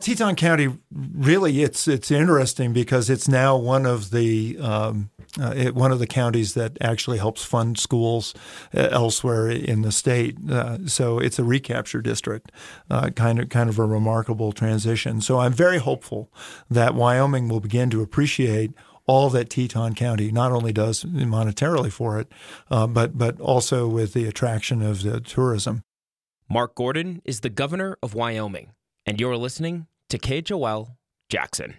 Teton County, really, it's it's interesting because it's now one of the um, uh, it, one of the counties that actually helps fund schools uh, elsewhere in the state. Uh, so it's a recapture district, uh, kind of kind of a remarkable transition. So I'm very hopeful that Wyoming will begin to appreciate all that Teton County not only does monetarily for it, uh, but but also with the attraction of the tourism. Mark Gordon is the governor of Wyoming, and you're listening to KHOL Jackson.